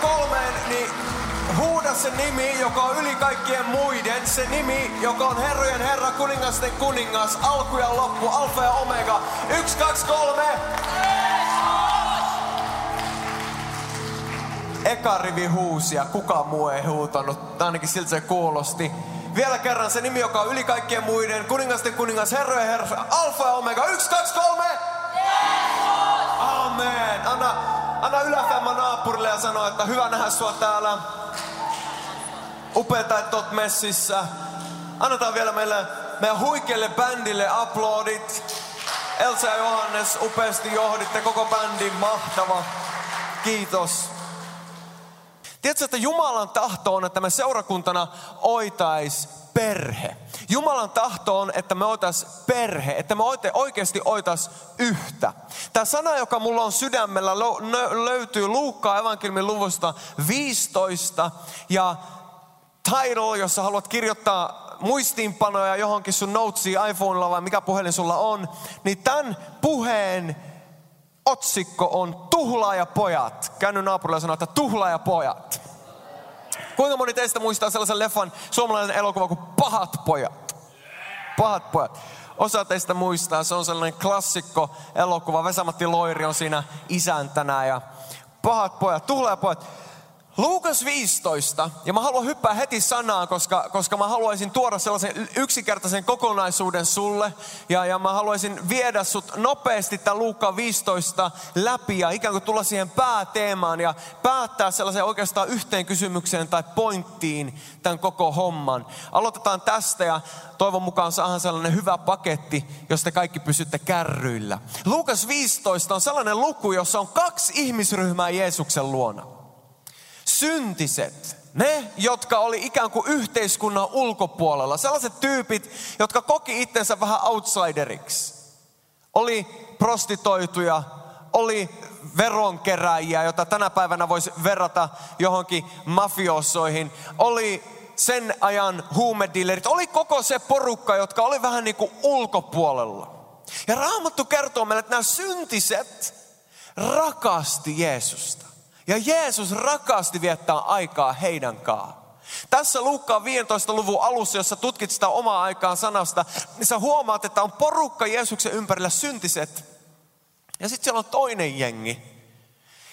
Kolmeen, niin nimi, joka on yli kaikkien muiden. Se nimi, joka on herrojen herra, kuningasten kuningas, alku ja loppu, alfa ja omega. Yksi, kaksi, kolme. Eka rivi huusi ja kukaan muu ei huutanut. Ainakin siltä se kuulosti. Vielä kerran se nimi, joka on yli kaikkien muiden. Kuningasten kuningas, herrojen herra, alfa ja omega. Yksi, kaksi, kolme. Amen. Anna, anna yläfemma naapurille ja sano, että hyvä nähdä sua täällä. Upeeta, että oot messissä. Annetaan vielä meille, meidän huikealle bändille aplodit. Elsa ja Johannes, upeasti johditte koko bändin. Mahtava. Kiitos. Tiedätkö, että Jumalan tahto on, että me seurakuntana oitais perhe. Jumalan tahto on, että me oitais perhe, että me oikeasti oitais yhtä. Tämä sana, joka mulla on sydämellä, löytyy Luukkaa evankeliumin luvusta 15 ja title, jos sä haluat kirjoittaa muistiinpanoja johonkin sun notesiin iPhonella vai mikä puhelin sulla on, niin tämän puheen otsikko on Tuhlaajapojat. Käänny naapurille ja sano, että Tuhlaajapojat. Kuinka moni teistä muistaa sellaisen leffan suomalainen elokuva kuin Pahat pojat? Pahat pojat. Osa teistä muistaa, se on sellainen klassikko elokuva. Vesamatti Loiri on siinä isäntänä ja Pahat pojat, Tuhlaajapojat. Luukas 15, ja mä haluan hyppää heti sanaan, koska, koska mä haluaisin tuoda sellaisen yksinkertaisen kokonaisuuden sulle. Ja, ja mä haluaisin viedä sut nopeasti tämän Luukkaan 15 läpi ja ikään kuin tulla siihen pääteemaan ja päättää sellaisen oikeastaan yhteen kysymykseen tai pointtiin tämän koko homman. Aloitetaan tästä ja toivon mukaan saadaan sellainen hyvä paketti, josta kaikki pysytte kärryillä. Luukas 15 on sellainen luku, jossa on kaksi ihmisryhmää Jeesuksen luona syntiset, ne, jotka oli ikään kuin yhteiskunnan ulkopuolella, sellaiset tyypit, jotka koki itsensä vähän outsideriksi. Oli prostitoituja, oli veronkeräjiä, jota tänä päivänä voisi verrata johonkin mafiosoihin. Oli sen ajan huumedillerit, oli koko se porukka, jotka oli vähän niin kuin ulkopuolella. Ja Raamattu kertoo meille, että nämä syntiset rakasti Jeesusta. Ja Jeesus rakasti viettää aikaa heidän kanssaan. Tässä Luukkaan 15 luvun alussa, jossa tutkit sitä omaa aikaan sanasta, niin sä huomaat, että on porukka Jeesuksen ympärillä syntiset. Ja sitten siellä on toinen jengi.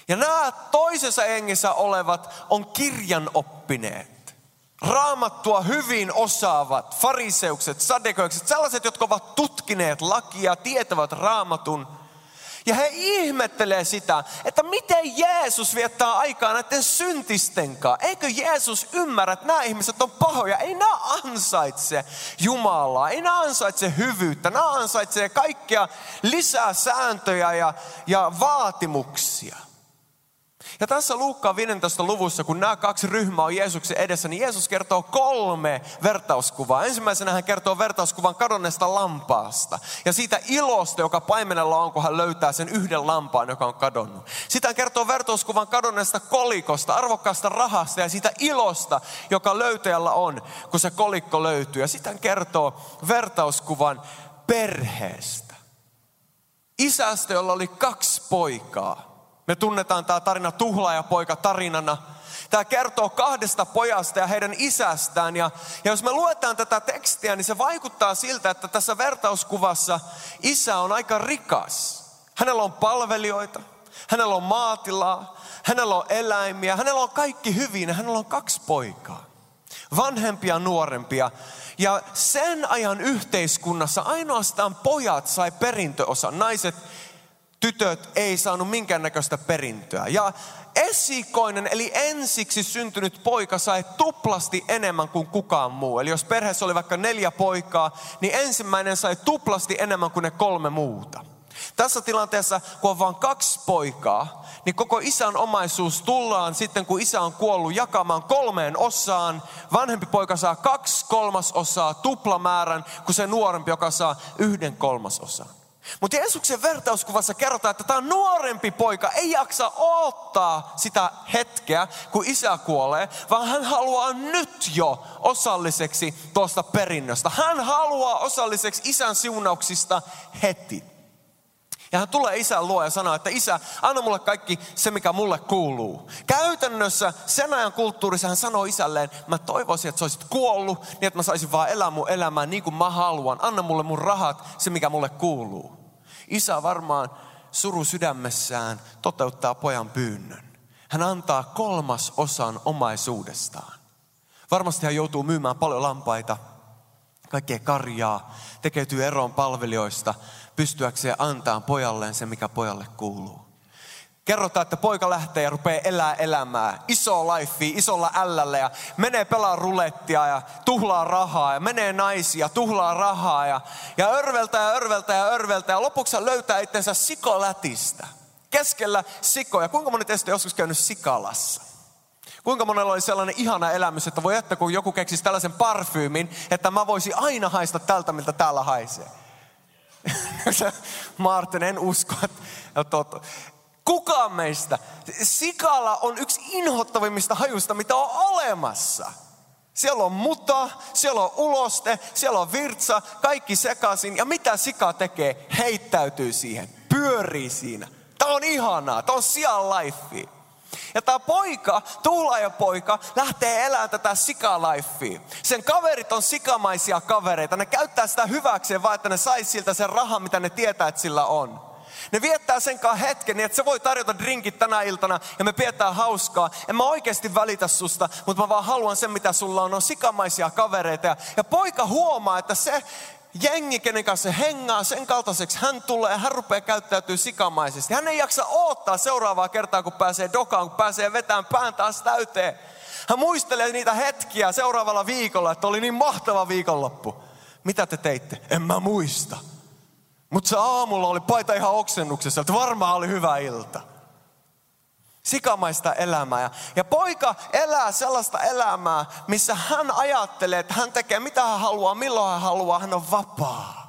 Ja nämä toisessa jengissä olevat on kirjanoppineet. Raamattua hyvin osaavat fariseukset, sadekoikset, sellaiset, jotka ovat tutkineet lakia, tietävät raamatun – ja he ihmettelee sitä, että miten Jeesus viettää aikaa näiden syntisten kanssa. Eikö Jeesus ymmärrä, että nämä ihmiset on pahoja? Ei nämä ansaitse Jumalaa, ei nämä ansaitse hyvyyttä. Nämä ansaitsee kaikkia lisää sääntöjä ja, ja vaatimuksia. Ja tässä Luukkaan 15 luvussa, kun nämä kaksi ryhmää on Jeesuksen edessä, niin Jeesus kertoo kolme vertauskuvaa. Ensimmäisenä hän kertoo vertauskuvan kadonneesta lampaasta. Ja siitä ilosta, joka paimenella on, kun hän löytää sen yhden lampaan, joka on kadonnut. Sitten hän kertoo vertauskuvan kadonneesta kolikosta, arvokkaasta rahasta ja siitä ilosta, joka löytäjällä on, kun se kolikko löytyy. Ja sitten hän kertoo vertauskuvan perheestä. Isästä, jolla oli kaksi poikaa. Me tunnetaan tämä tarina tuhlaajapoika tarinana. Tämä kertoo kahdesta pojasta ja heidän isästään. Ja, ja jos me luetaan tätä tekstiä, niin se vaikuttaa siltä, että tässä vertauskuvassa isä on aika rikas. Hänellä on palvelijoita, hänellä on maatilaa, hänellä on eläimiä, hänellä on kaikki hyvin ja hänellä on kaksi poikaa. Vanhempia, nuorempia. Ja sen ajan yhteiskunnassa ainoastaan pojat sai perintöosan, naiset tytöt ei saanut minkäännäköistä perintöä. Ja esikoinen, eli ensiksi syntynyt poika sai tuplasti enemmän kuin kukaan muu. Eli jos perheessä oli vaikka neljä poikaa, niin ensimmäinen sai tuplasti enemmän kuin ne kolme muuta. Tässä tilanteessa, kun on vain kaksi poikaa, niin koko isän omaisuus tullaan sitten, kun isä on kuollut, jakamaan kolmeen osaan. Vanhempi poika saa kaksi kolmasosaa tuplamäärän, kuin se nuorempi, joka saa yhden kolmasosan. Mutta Jeesuksen vertauskuvassa kerrotaan, että tämä nuorempi poika ei jaksa odottaa sitä hetkeä, kun isä kuolee, vaan hän haluaa nyt jo osalliseksi tuosta perinnöstä. Hän haluaa osalliseksi isän siunauksista heti. Ja hän tulee isän luo ja sanoo, että isä, anna mulle kaikki se, mikä mulle kuuluu. Käytännössä sen ajan kulttuurissa hän sanoo isälleen, mä toivoisin, että sä olisit kuollut, niin että mä saisin vaan elää mun elämää niin kuin mä haluan. Anna mulle mun rahat, se mikä mulle kuuluu. Isä varmaan suru sydämessään toteuttaa pojan pyynnön. Hän antaa kolmas osan omaisuudestaan. Varmasti hän joutuu myymään paljon lampaita, kaikkea karjaa, tekeytyy eroon palvelijoista, pystyäkseen antaa pojalleen se, mikä pojalle kuuluu. Kerrotaan, että poika lähtee ja rupeaa elää elämää. Iso life, isolla ällällä ja menee pelaa rulettia ja tuhlaa rahaa ja menee naisia, tuhlaa rahaa ja, ja örveltää ja örveltää ja örveltää ja lopuksi löytää itsensä sikolätistä. Keskellä sikoja. Kuinka moni teistä on joskus käynyt sikalassa? Kuinka monella oli sellainen ihana elämys, että voi että kun joku keksisi tällaisen parfyymin, että mä voisin aina haista tältä, miltä täällä haisee. Martin, en usko, että kukaan meistä. Sikala on yksi inhottavimmista hajusta, mitä on olemassa. Siellä on muta, siellä on uloste, siellä on virtsa, kaikki sekaisin. Ja mitä sika tekee? Heittäytyy siihen, pyörii siinä. Tämä on ihanaa, tämä on sian life. Ja tämä poika, poika, lähtee elämään tätä sikalifea. Sen kaverit on sikamaisia kavereita. Ne käyttää sitä hyväkseen vaan, että ne saisi siltä sen rahan, mitä ne tietää, että sillä on. Ne viettää sen hetken, niin että se voi tarjota drinkit tänä iltana ja me pidetään hauskaa. En mä oikeasti välitä susta, mutta mä vaan haluan sen, mitä sulla on. On sikamaisia kavereita. Ja poika huomaa, että se jengi, kenen kanssa hengaa, sen kaltaiseksi hän tulee ja hän rupeaa käyttäytyy sikamaisesti. Hän ei jaksa odottaa seuraavaa kertaa, kun pääsee dokaan, kun pääsee vetämään pään taas täyteen. Hän muistelee niitä hetkiä seuraavalla viikolla, että oli niin mahtava viikonloppu. Mitä te teitte? En mä muista. Mutta se aamulla oli paita ihan oksennuksessa, että varmaan oli hyvä ilta. Sikamaista elämää. Ja, poika elää sellaista elämää, missä hän ajattelee, että hän tekee mitä hän haluaa, milloin hän haluaa, hän on vapaa.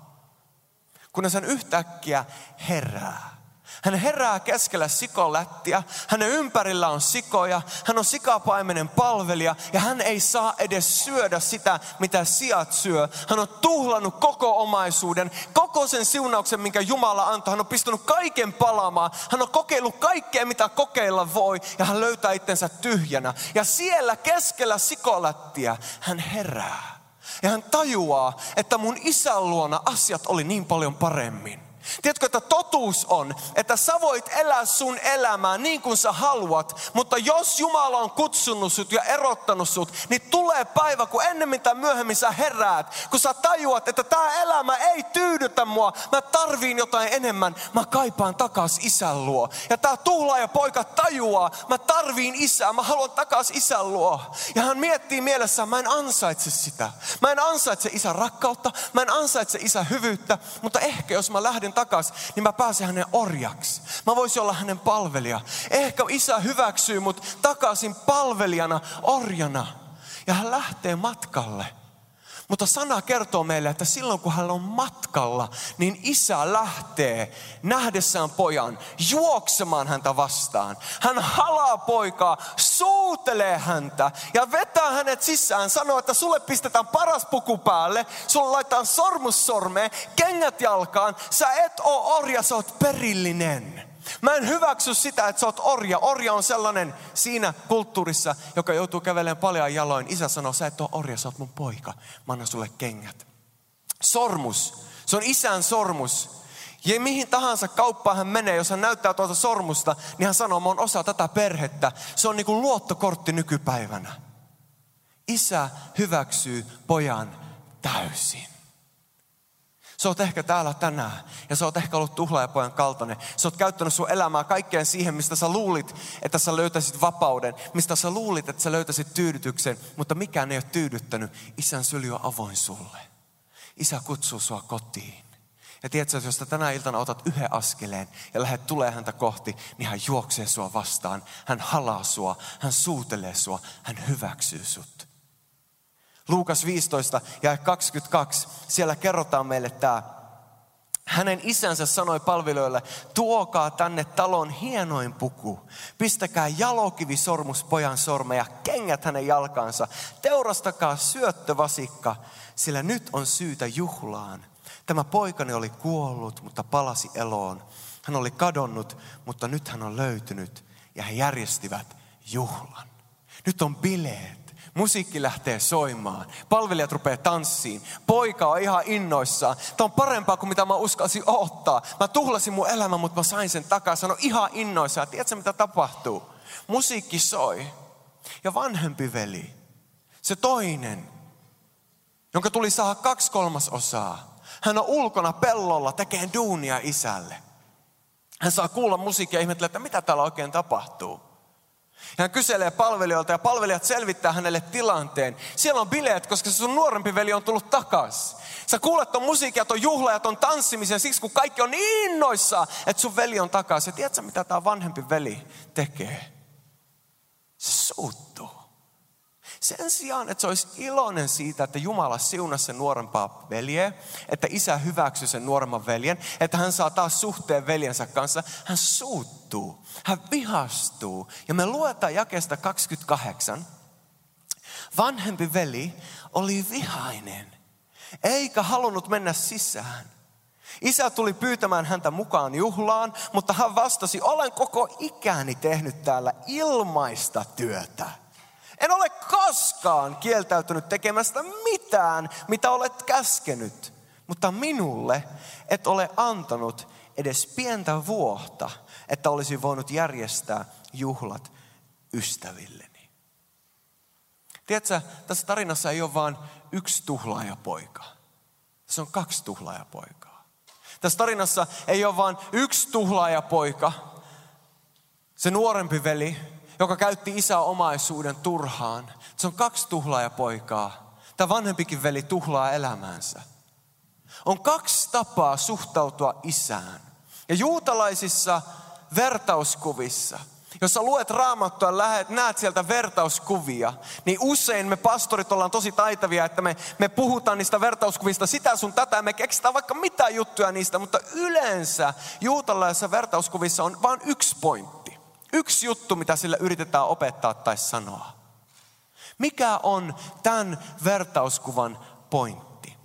Kunnes hän yhtäkkiä herää. Hän herää keskellä sikolättiä, hänen ympärillä on sikoja, hän on sikapaimenen palvelija ja hän ei saa edes syödä sitä, mitä sijat syö. Hän on tuhlannut koko omaisuuden, koko sen siunauksen, minkä Jumala antoi. Hän on pistänyt kaiken palaamaan, hän on kokeillut kaikkea, mitä kokeilla voi ja hän löytää itsensä tyhjänä. Ja siellä keskellä sikolättiä hän herää. Ja hän tajuaa, että mun isän luona asiat oli niin paljon paremmin. Tiedätkö, että totuus on, että sä voit elää sun elämää niin kuin sä haluat, mutta jos Jumala on kutsunut sut ja erottanut sut, niin tulee päivä, kun ennemmin tai myöhemmin sä heräät, kun sä tajuat, että tämä elämä ei tyydytä mua, mä tarviin jotain enemmän, mä kaipaan takas isän luo. Ja tämä tuhlaaja poika tajuaa, mä tarviin isää, mä haluan takas isän luo. Ja hän miettii mielessään, mä en ansaitse sitä. Mä en ansaitse isän rakkautta, mä en ansaitse isän hyvyyttä, mutta ehkä jos mä lähden takas, niin mä pääsen hänen orjaksi. Mä voisin olla hänen palvelija. Ehkä isä hyväksyy mut takaisin palvelijana, orjana. Ja hän lähtee matkalle. Mutta sana kertoo meille, että silloin kun hän on matkalla, niin isä lähtee nähdessään pojan juoksemaan häntä vastaan. Hän halaa poikaa, suutelee häntä ja vetää hänet sisään. Sanoo, että sulle pistetään paras puku päälle, sulle laitetaan sormus sormeen, kengät jalkaan. Sä et oo orja, sä oot perillinen. Mä en hyväksy sitä, että sä oot orja. Orja on sellainen siinä kulttuurissa, joka joutuu kävelemään paljon jaloin. Isä sanoo, sä et ole orja, sä oot mun poika. Mä annan sulle kengät. Sormus. Se on isän sormus. Ja mihin tahansa kauppaan hän menee, jos hän näyttää tuota sormusta, niin hän sanoo, mä oon osa tätä perhettä. Se on niin kuin luottokortti nykypäivänä. Isä hyväksyy pojan täysin. Sä oot ehkä täällä tänään ja sä oot ehkä ollut tuhlaajapojan kaltainen. Sä oot käyttänyt sun elämää kaikkeen siihen, mistä sä luulit, että sä löytäisit vapauden. Mistä sä luulit, että sä löytäisit tyydytyksen, mutta mikään ei ole tyydyttänyt. Isän syli on avoin sulle. Isä kutsuu sua kotiin. Ja tiedätkö, jos sä tänä iltana otat yhden askeleen ja lähdet tulee häntä kohti, niin hän juoksee sua vastaan. Hän halaa sua, hän suutelee sua, hän hyväksyy sut. Luukas 15 ja 22, siellä kerrotaan meille tämä hänen isänsä sanoi palvelijoille, tuokaa tänne talon hienoin puku. Pistäkää jalokivi sormus pojan sormeja, kengät hänen jalkaansa. Teurastakaa syöttövasikka, sillä nyt on syytä juhlaan. Tämä poikani oli kuollut, mutta palasi eloon. Hän oli kadonnut, mutta nyt hän on löytynyt. Ja he järjestivät juhlan. Nyt on bileet. Musiikki lähtee soimaan. Palvelijat rupeaa tanssiin. Poika on ihan innoissaan. Tämä on parempaa kuin mitä mä uskalsin ottaa. Mä tuhlasin mun elämän, mutta mä sain sen takaisin. Sano ihan innoissaan. Tiedätkö mitä tapahtuu? Musiikki soi. Ja vanhempi veli, se toinen, jonka tuli saada kaksi kolmasosaa. Hän on ulkona pellolla tekee duunia isälle. Hän saa kuulla musiikkia ja ihmetellä, että mitä täällä oikein tapahtuu. Ja hän kyselee palvelijoilta ja palvelijat selvittää hänelle tilanteen. Siellä on bileet, koska se sun nuorempi veli on tullut takaisin. Sä kuulet ton musiikia, ton juhla ja ton tanssimisen siksi, kun kaikki on niin innoissaan, että sun veli on takaisin. Ja tiedätkö, mitä tämä vanhempi veli tekee? Se suuttuu. Sen sijaan, että se olisi iloinen siitä, että Jumala siunasi sen nuorempaa veljeä, että isä hyväksyy sen nuoremman veljen, että hän saa taas suhteen veljensä kanssa, hän suuttuu, hän vihastuu. Ja me luetaan jakesta 28. Vanhempi veli oli vihainen, eikä halunnut mennä sisään. Isä tuli pyytämään häntä mukaan juhlaan, mutta hän vastasi, olen koko ikäni tehnyt täällä ilmaista työtä. En ole koskaan kieltäytynyt tekemästä mitään, mitä olet käskenyt. Mutta minulle et ole antanut edes pientä vuotta, että olisi voinut järjestää juhlat ystävilleni. Tiedätkö, tässä tarinassa ei ole vain yksi tuhlaajapoika. Se on kaksi tuhlaajapoikaa. Tässä tarinassa ei ole vain yksi tuhlaajapoika, se nuorempi veli, joka käytti isä omaisuuden turhaan. Se on kaksi tuhlaajapoikaa. Tämä vanhempikin veli tuhlaa elämäänsä. On kaksi tapaa suhtautua isään. Ja juutalaisissa vertauskuvissa, jos sä luet raamattua, lähet, näet sieltä vertauskuvia, niin usein me pastorit ollaan tosi taitavia, että me, me puhutaan niistä vertauskuvista sitä sun tätä, ja me keksitään vaikka mitä juttuja niistä, mutta yleensä juutalaisissa vertauskuvissa on vain yksi pointti. Yksi juttu, mitä sille yritetään opettaa tai sanoa. Mikä on tämän vertauskuvan pointti?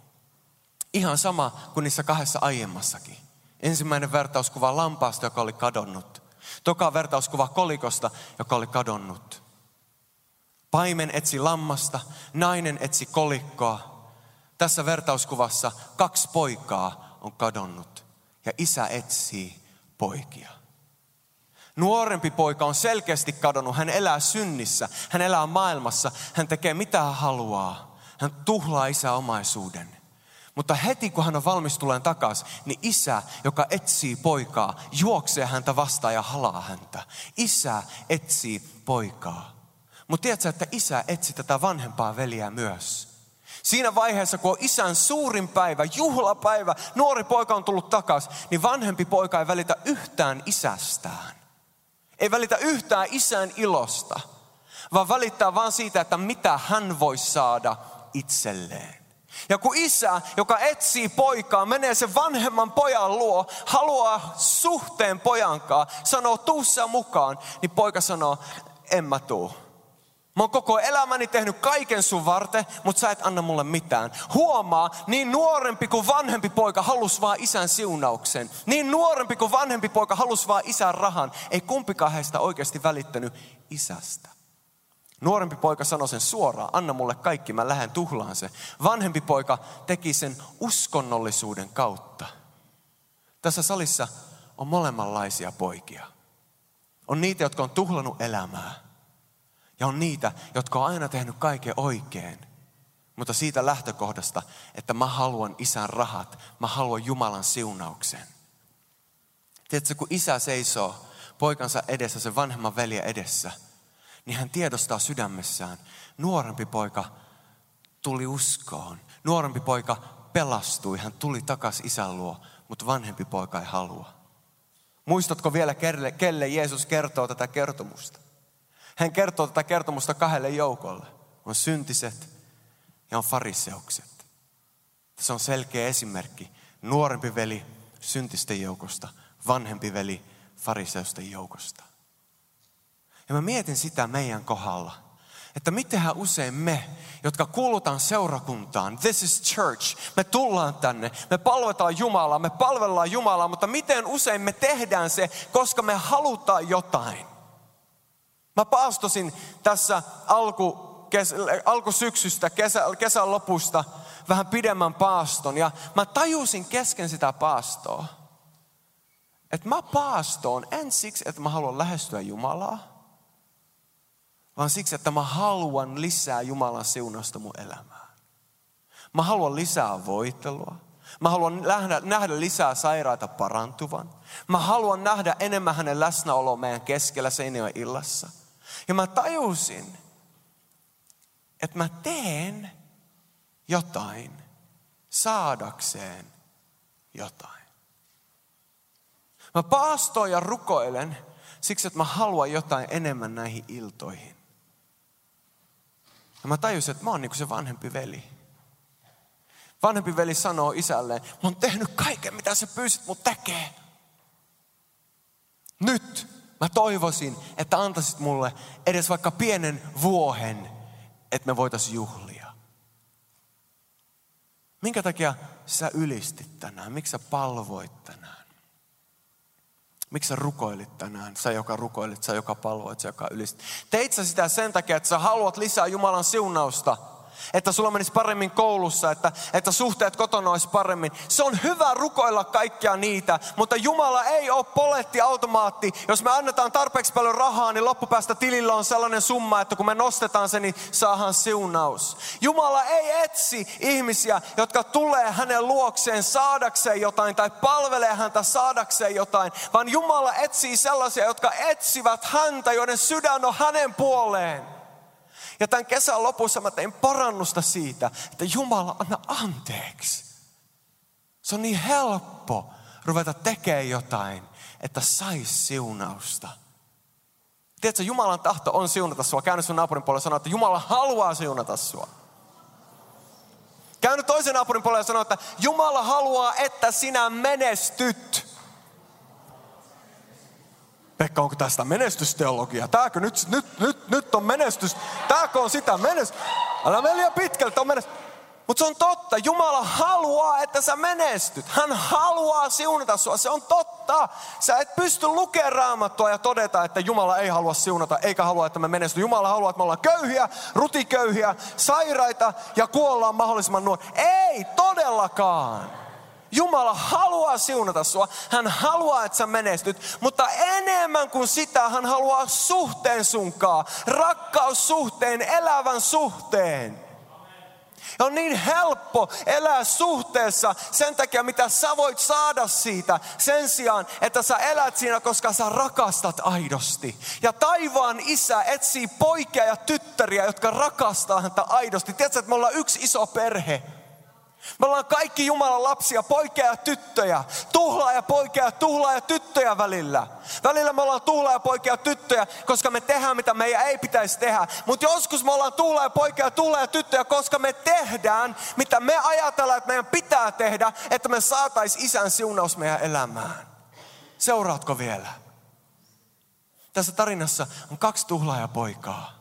Ihan sama kuin niissä kahdessa aiemmassakin. Ensimmäinen vertauskuva lampaasta, joka oli kadonnut. Toka vertauskuva kolikosta, joka oli kadonnut. Paimen etsi lammasta, nainen etsi kolikkoa. Tässä vertauskuvassa kaksi poikaa on kadonnut ja isä etsii poikia. Nuorempi poika on selkeästi kadonnut. Hän elää synnissä. Hän elää maailmassa. Hän tekee mitä hän haluaa. Hän tuhlaa isä omaisuuden. Mutta heti kun hän on valmis tulemaan takaisin, niin isä, joka etsii poikaa, juoksee häntä vastaan ja halaa häntä. Isä etsii poikaa. Mutta tiedätkö, että isä etsi tätä vanhempaa veliä myös. Siinä vaiheessa, kun on isän suurin päivä, juhlapäivä, nuori poika on tullut takaisin, niin vanhempi poika ei välitä yhtään isästään. Ei välitä yhtään isän ilosta, vaan välittää vaan siitä, että mitä hän voi saada itselleen. Ja kun isä, joka etsii poikaa, menee sen vanhemman pojan luo, haluaa suhteen pojankaan, sanoo tuu mukaan, niin poika sanoo, en mä tuu. Mä oon koko elämäni tehnyt kaiken sun varten, mutta sä et anna mulle mitään. Huomaa, niin nuorempi kuin vanhempi poika halus vaan isän siunauksen. Niin nuorempi kuin vanhempi poika halus vaan isän rahan. Ei kumpikaan heistä oikeasti välittänyt isästä. Nuorempi poika sanoi sen suoraan, anna mulle kaikki, mä lähden tuhlaan se. Vanhempi poika teki sen uskonnollisuuden kautta. Tässä salissa on molemmanlaisia poikia. On niitä, jotka on tuhlannut elämää ja on niitä, jotka on aina tehnyt kaiken oikein. Mutta siitä lähtökohdasta, että mä haluan isän rahat, mä haluan Jumalan siunauksen. Tiedätkö, kun isä seisoo poikansa edessä, sen vanhemman veljen edessä, niin hän tiedostaa sydämessään, nuorempi poika tuli uskoon. Nuorempi poika pelastui, hän tuli takaisin isän luo, mutta vanhempi poika ei halua. Muistatko vielä, kelle, kelle Jeesus kertoo tätä kertomusta? Hän kertoo tätä kertomusta kahdelle joukolle. On syntiset ja on fariseukset. Se on selkeä esimerkki. Nuorempi veli syntisten joukosta, vanhempi veli fariseusten joukosta. Ja mä mietin sitä meidän kohdalla, että mitenhän usein me, jotka kuulutaan seurakuntaan, this is church, me tullaan tänne, me palvetaan Jumalaa, me palvellaan Jumalaa, mutta miten usein me tehdään se, koska me halutaan jotain. Mä paastosin tässä alku, kes, alkusyksystä, kesä, kesän lopusta vähän pidemmän paaston ja mä tajusin kesken sitä paastoa, että mä paastoon en siksi, että mä haluan lähestyä Jumalaa, vaan siksi, että mä haluan lisää Jumalan siunasta mun elämään. Mä haluan lisää voitelua. Mä haluan nähdä, nähdä lisää sairaita parantuvan. Mä haluan nähdä enemmän hänen läsnäoloa meidän keskellä seinäjoen illassa. Ja mä tajusin, että mä teen jotain saadakseen jotain. Mä paastoin ja rukoilen siksi, että mä haluan jotain enemmän näihin iltoihin. Ja mä tajusin, että mä oon niin se vanhempi veli. Vanhempi veli sanoo isälleen, mä oon tehnyt kaiken, mitä sä pyysit mut tekee. Nyt mä toivoisin, että antaisit mulle edes vaikka pienen vuohen, että me voitaisiin juhlia. Minkä takia sä ylistit tänään? Miksi sä palvoit tänään? Miksi sä rukoilit tänään? Sä, joka rukoilit, sä, joka palvoit, sä, joka ylistit. Teit sä sitä sen takia, että sä haluat lisää Jumalan siunausta – että sulla menisi paremmin koulussa, että, että suhteet kotona olisi paremmin. Se on hyvä rukoilla kaikkia niitä, mutta Jumala ei ole poletti automaatti. Jos me annetaan tarpeeksi paljon rahaa, niin loppupäästä tilillä on sellainen summa, että kun me nostetaan se, niin saadaan siunaus. Jumala ei etsi ihmisiä, jotka tulee hänen luokseen saadakseen jotain tai palvelee häntä saadakseen jotain, vaan Jumala etsii sellaisia, jotka etsivät häntä, joiden sydän on hänen puoleen. Ja tämän kesän lopussa mä tein parannusta siitä, että Jumala anna anteeksi. Se on niin helppo ruveta tekemään jotain, että sais siunausta. Tiedätkö, Jumalan tahto on siunata sua. Käänny sun naapurin puolelle ja sano, että Jumala haluaa siunata sua. Käänny toisen naapurin puolelle ja sano, että Jumala haluaa, että sinä menestyt. Pekka, onko tästä menestysteologia? Tääkö nyt, nyt, nyt, nyt on menestys? Tääkö on sitä menestys? Älä mene liian pitkältä, on menestys. Mutta se on totta, Jumala haluaa, että sä menestyt. Hän haluaa siunata sua, se on totta. Sä et pysty lukemaan raamattua ja todeta, että Jumala ei halua siunata, eikä halua, että me menesty. Jumala haluaa, että me ollaan köyhiä, rutiköyhiä, sairaita ja kuollaan mahdollisimman nuori. Ei todellakaan. Jumala haluaa siunata sua. Hän haluaa, että sä menestyt. Mutta enemmän kuin sitä hän haluaa suhteen sunkaa. Rakkaussuhteen, elävän suhteen. Ja on niin helppo elää suhteessa sen takia, mitä sä voit saada siitä. Sen sijaan, että sä elät siinä, koska sä rakastat aidosti. Ja taivaan isä etsii poikia ja tyttäriä, jotka rakastaa häntä aidosti. Tiedätkö, että me ollaan yksi iso perhe. Me ollaan kaikki Jumalan lapsia, poikia ja tyttöjä. Tuhlaa ja poikia, tuhlaa ja tyttöjä välillä. Välillä me ollaan tuhlaa ja poikia ja tyttöjä, koska me tehdään mitä meidän ei pitäisi tehdä. Mutta joskus me ollaan tuhlaa ja poikia, tuhlaa ja tyttöjä, koska me tehdään mitä me ajatellaan, että meidän pitää tehdä, että me saatais isän siunaus meidän elämään. Seuraatko vielä? Tässä tarinassa on kaksi tuhlaa ja poikaa.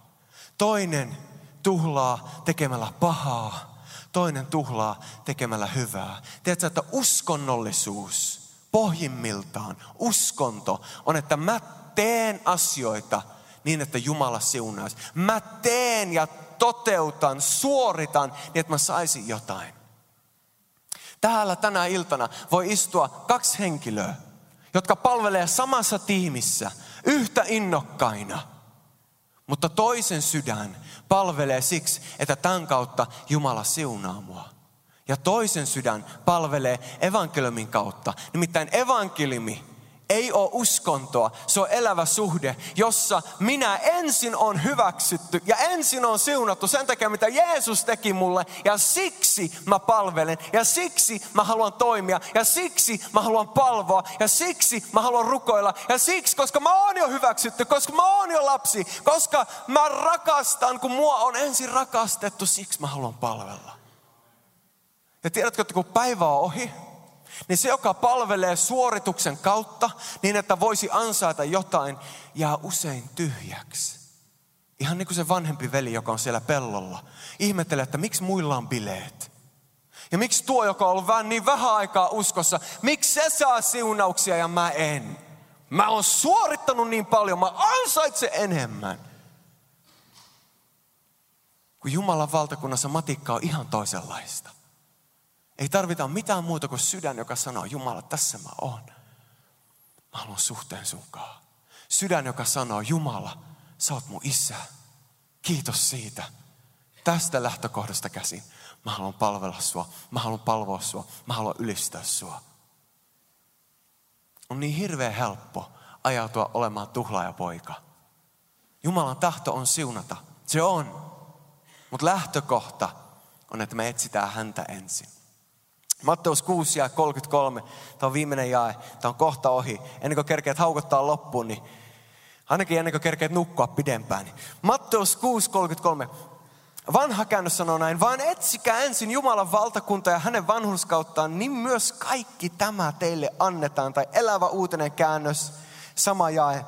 Toinen tuhlaa tekemällä pahaa toinen tuhlaa tekemällä hyvää. Tiedätkö, että uskonnollisuus pohjimmiltaan, uskonto on, että mä teen asioita niin, että Jumala siunaisi. Mä teen ja toteutan, suoritan niin, että mä saisin jotain. Täällä tänä iltana voi istua kaksi henkilöä, jotka palvelee samassa tiimissä yhtä innokkaina, mutta toisen sydän palvelee siksi, että tämän kautta Jumala siunaa mua. Ja toisen sydän palvelee evankeliumin kautta. Nimittäin evankeliumi ei ole uskontoa, se on elävä suhde, jossa minä ensin on hyväksytty ja ensin on siunattu sen takia, mitä Jeesus teki mulle. Ja siksi mä palvelen ja siksi mä haluan toimia ja siksi mä haluan palvoa ja siksi mä haluan rukoilla ja siksi, koska mä oon jo hyväksytty, koska mä oon jo lapsi, koska mä rakastan, kun mua on ensin rakastettu, siksi mä haluan palvella. Ja tiedätkö, että kun päivä on ohi, niin se, joka palvelee suorituksen kautta niin, että voisi ansaita jotain, jää usein tyhjäksi. Ihan niin kuin se vanhempi veli, joka on siellä pellolla. Ihmettelee, että miksi muilla on bileet. Ja miksi tuo, joka on ollut vähän niin vähän aikaa uskossa, miksi se saa siunauksia ja mä en? Mä oon suorittanut niin paljon, mä ansaitsen enemmän. Kun Jumalan valtakunnassa matikka on ihan toisenlaista. Ei tarvita mitään muuta kuin sydän, joka sanoo, Jumala, tässä mä oon. Mä haluan suhteen sunkaan. Sydän, joka sanoo, Jumala, sä oot mun isä. Kiitos siitä. Tästä lähtökohdasta käsin. Mä haluan palvella sua. Mä haluan palvoa sua. Mä haluan ylistää sua. On niin hirveän helppo ajautua olemaan tuhlaajapoika. Jumalan tahto on siunata. Se on. Mutta lähtökohta on, että me etsitään häntä ensin. Matteus 6 ja 33, tämä on viimeinen jae, tämä on kohta ohi. Ennen kuin kerkeät haukottaa loppuun, niin ainakin ennen kuin kerkeät nukkua pidempään. Niin Matteus 6, 33. Vanha käännös sanoo näin, vaan etsikää ensin Jumalan valtakunta ja hänen vanhurskauttaan, niin myös kaikki tämä teille annetaan. Tai elävä uutinen käännös, sama jae.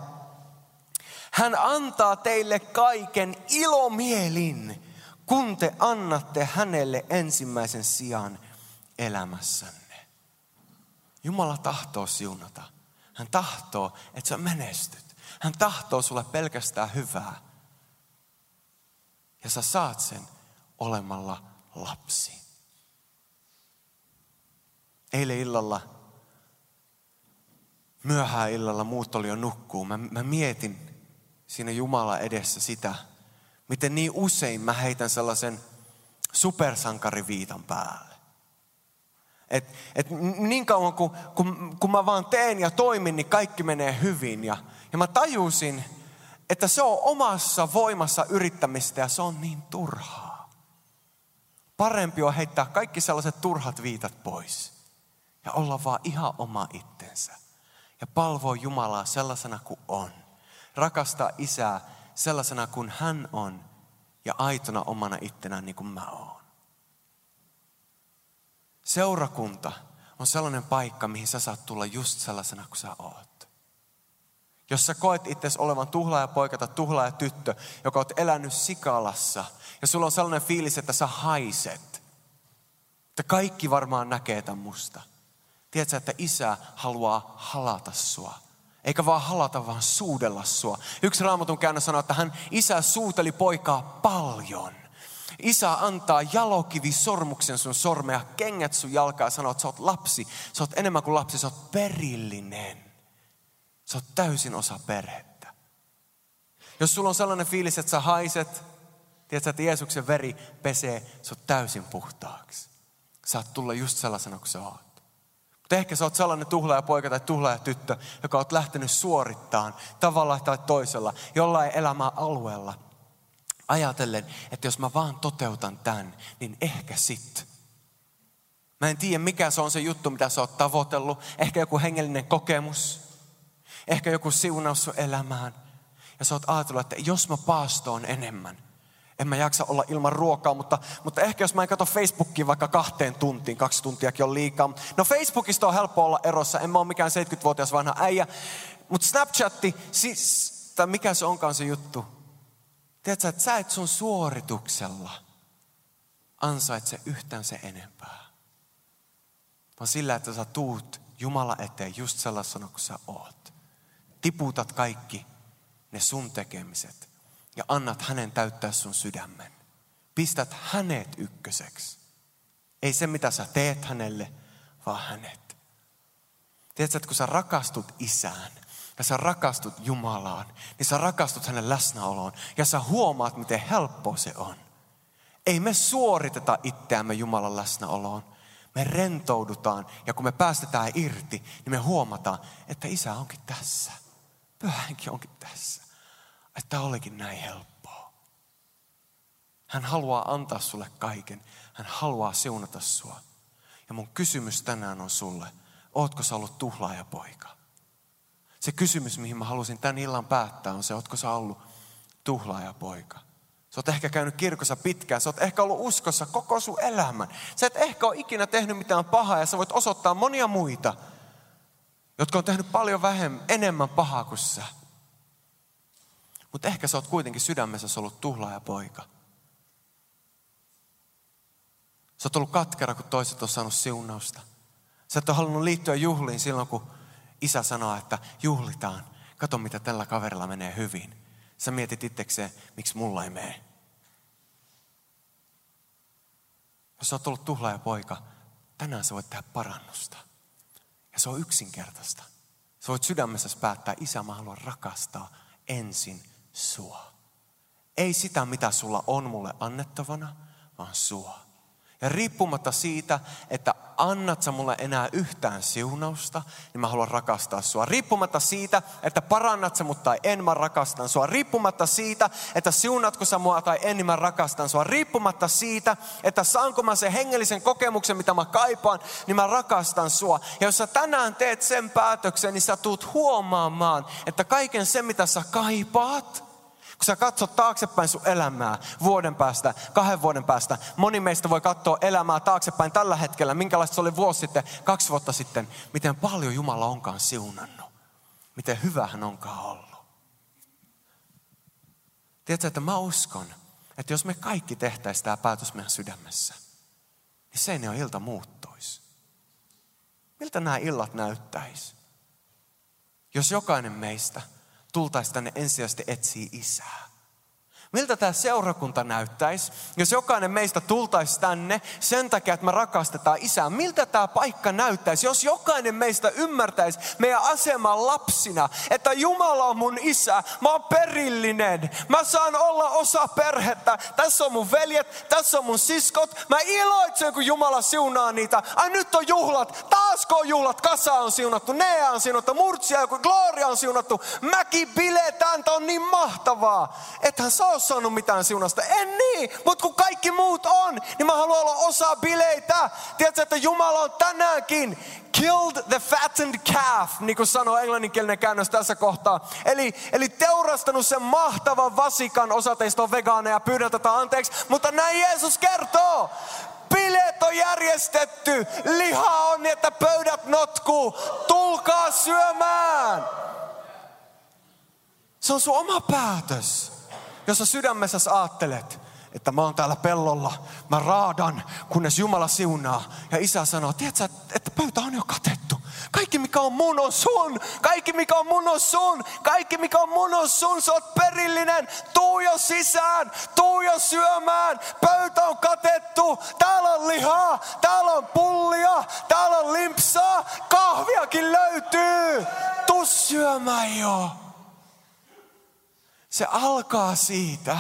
Hän antaa teille kaiken ilomielin, kun te annatte hänelle ensimmäisen sijaan elämässänne. Jumala tahtoo siunata. Hän tahtoo, että sä menestyt. Hän tahtoo sulle pelkästään hyvää. Ja sä saat sen olemalla lapsi. Eilen illalla, myöhään illalla, muut oli jo nukkuu. Mä, mä mietin siinä Jumala edessä sitä, miten niin usein mä heitän sellaisen supersankariviitan päälle. Et, et niin kauan kun, kun, kun mä vaan teen ja toimin, niin kaikki menee hyvin. Ja, ja mä tajusin, että se on omassa voimassa yrittämistä ja se on niin turhaa. Parempi on heittää kaikki sellaiset turhat viitat pois ja olla vaan ihan oma itsensä. Ja palvoa Jumalaa sellaisena kuin on. Rakastaa isää sellaisena kuin hän on ja aitona omana ittenään niin kuin mä oon. Seurakunta on sellainen paikka, mihin sä saat tulla just sellaisena kuin sä oot. Jos sä koet itse olevan tuhlaaja poika tai tuhlaaja tyttö, joka oot elänyt sikalassa, ja sulla on sellainen fiilis, että sä haiset, että kaikki varmaan näkee tämän musta. Tiedätkö, että isä haluaa halata sua. Eikä vaan halata, vaan suudella sua. Yksi raamatun käännös sanoo, että hän isä suuteli poikaa paljon. Isä antaa jalokivi sormuksen sun sormea, kengät sun jalkaa ja sanoo, että sä oot lapsi. Sä oot enemmän kuin lapsi, sä oot perillinen. Sä oot täysin osa perhettä. Jos sulla on sellainen fiilis, että sä haiset, tiedätkö, että Jeesuksen veri pesee sut täysin puhtaaksi. Saat tulla just sellaisena kuin sä oot. Mutta ehkä sä oot sellainen tuhlaaja poika tai tuhlaaja tyttö, joka oot lähtenyt suorittaan tavalla tai toisella, jollain elämän alueella. Ajatellen, että jos mä vaan toteutan tämän, niin ehkä sit. Mä en tiedä, mikä se on se juttu, mitä sä oot tavoitellut. Ehkä joku hengellinen kokemus. Ehkä joku siunaus sun elämään. Ja sä oot ajatellut, että jos mä paastoon enemmän, en mä jaksa olla ilman ruokaa, mutta, mutta ehkä jos mä en katso Facebookia vaikka kahteen tuntiin, kaksi tuntiakin on liikaa. No Facebookista on helppo olla erossa, en mä ole mikään 70-vuotias vanha äijä. Mutta Snapchatti, siis, tai mikä se onkaan se juttu. Tiedätkö, että sä et sun suorituksella ansaitse yhtään se enempää. Vaan sillä, että sä tuut Jumala eteen just sellaisena kuin sä oot. Tiputat kaikki ne sun tekemiset ja annat hänen täyttää sun sydämen. Pistät hänet ykköseksi. Ei se, mitä sä teet hänelle, vaan hänet. Tiedätkö, että kun sä rakastut isään ja sä rakastut Jumalaan, niin sä rakastut hänen läsnäoloon ja sä huomaat, miten helppo se on. Ei me suoriteta itseämme Jumalan läsnäoloon. Me rentoudutaan ja kun me päästetään irti, niin me huomataan, että isä onkin tässä. Pyhänkin onkin tässä että olikin näin helppoa. Hän haluaa antaa sulle kaiken. Hän haluaa siunata sua. Ja mun kysymys tänään on sulle, ootko sä ollut tuhlaaja poika? Se kysymys, mihin mä halusin tämän illan päättää, on se, ootko sä ollut tuhlaaja poika? Sä oot ehkä käynyt kirkossa pitkään, sä oot ehkä ollut uskossa koko sun elämän. Sä et ehkä ole ikinä tehnyt mitään pahaa ja sä voit osoittaa monia muita, jotka on tehnyt paljon vähemmän, enemmän pahaa kuin sä. Mutta ehkä sä oot kuitenkin sydämessä ollut tuhlaaja poika. Sä oot ollut katkera, kun toiset on saanut siunausta. Sä et ole halunnut liittyä juhliin silloin, kun isä sanoo, että juhlitaan. Kato, mitä tällä kaverilla menee hyvin. Sä mietit itsekseen, miksi mulla ei mene. Jos sä oot ollut tuhlaaja poika, tänään sä voit tehdä parannusta. Ja se on yksinkertaista. Sä voit sydämessä päättää, isä mä haluan rakastaa ensin sua. Ei sitä, mitä sulla on mulle annettavana, vaan sua. Ja riippumatta siitä, että annat sä mulle enää yhtään siunausta, niin mä haluan rakastaa sua. Riippumatta siitä, että parannat sä mut tai en, mä rakastan sua. Riippumatta siitä, että siunatko sä mua tai en, niin mä rakastan sua. Riippumatta siitä, että saanko mä sen hengellisen kokemuksen, mitä mä kaipaan, niin mä rakastan sua. Ja jos sä tänään teet sen päätöksen, niin sä tuut huomaamaan, että kaiken sen, mitä sä kaipaat, kun sä katsot taaksepäin sun elämää vuoden päästä, kahden vuoden päästä, moni meistä voi katsoa elämää taaksepäin tällä hetkellä, minkälaista se oli vuosi sitten, kaksi vuotta sitten, miten paljon Jumala onkaan siunannut. Miten hyvä hän onkaan ollut. Tiedätkö, että mä uskon, että jos me kaikki tehtäisiin tämä päätös meidän sydämessä, niin se ei ole ilta muuttuisi. Miltä nämä illat näyttäisi? Jos jokainen meistä – tultaisiin tänne ensisijaisesti etsiä isää. Miltä tämä seurakunta näyttäisi, jos jokainen meistä tultaisi tänne sen takia, että me rakastetaan isää? Miltä tämä paikka näyttäisi, jos jokainen meistä ymmärtäisi meidän aseman lapsina, että Jumala on mun isä, mä oon perillinen, mä saan olla osa perhettä, tässä on mun veljet, tässä on mun siskot, mä iloitsen, kun Jumala siunaa niitä. Ai nyt on juhlat, taasko on juhlat, Kasa on siunattu, Nea on siunattu, Murtsia, Gloria on siunattu, mäkin biletään, on niin mahtavaa. Ethän sä saanut mitään siunasta. En niin, mutta kun kaikki muut on, niin mä haluan olla osa bileitä. Tiedätkö, että Jumala on tänäänkin killed the fattened calf, niin kuin sanoo englanninkielinen käännös tässä kohtaa. Eli, eli teurastanut sen mahtavan vasikan, osa teistä on vegaaneja, pyydän tätä anteeksi, mutta näin Jeesus kertoo. Bileet on järjestetty, liha on niin, että pöydät notkuu, tulkaa syömään. Se on sun oma päätös jos sä sydämessä ajattelet, että mä oon täällä pellolla, mä raadan, kunnes Jumala siunaa. Ja isä sanoo, tiedätkö, että pöytä on jo katettu. Kaikki mikä on mun on sun. Kaikki mikä on mun on sun. Kaikki mikä on mun on sun. Sä oot perillinen. Tuu jo sisään. Tuu jo syömään. Pöytä on katettu. Täällä on lihaa. Täällä on pullia. Täällä on limpsaa. Kahviakin löytyy. Tuu syömään jo. Se alkaa siitä,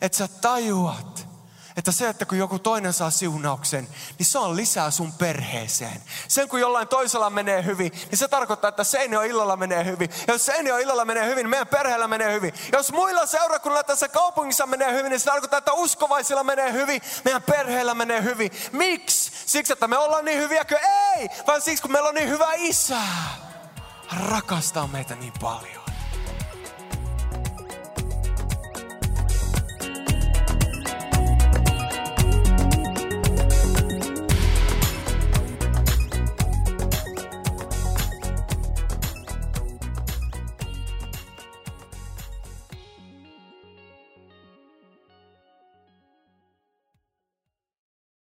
että sä tajuat, että se, että kun joku toinen saa siunauksen, niin se on lisää sun perheeseen. Sen kun jollain toisella menee hyvin, niin se tarkoittaa, että Seinio illalla menee hyvin. Ja jos Seinio illalla menee hyvin, niin meidän perheellä menee hyvin. Jos muilla seurakunnilla tässä kaupungissa menee hyvin, niin se tarkoittaa, että uskovaisilla menee hyvin, meidän perheellä menee hyvin. Miksi? Siksi, että me ollaan niin hyviäkö? Ei! Vaan siksi, kun meillä on niin hyvä isä. Rakastaa meitä niin paljon.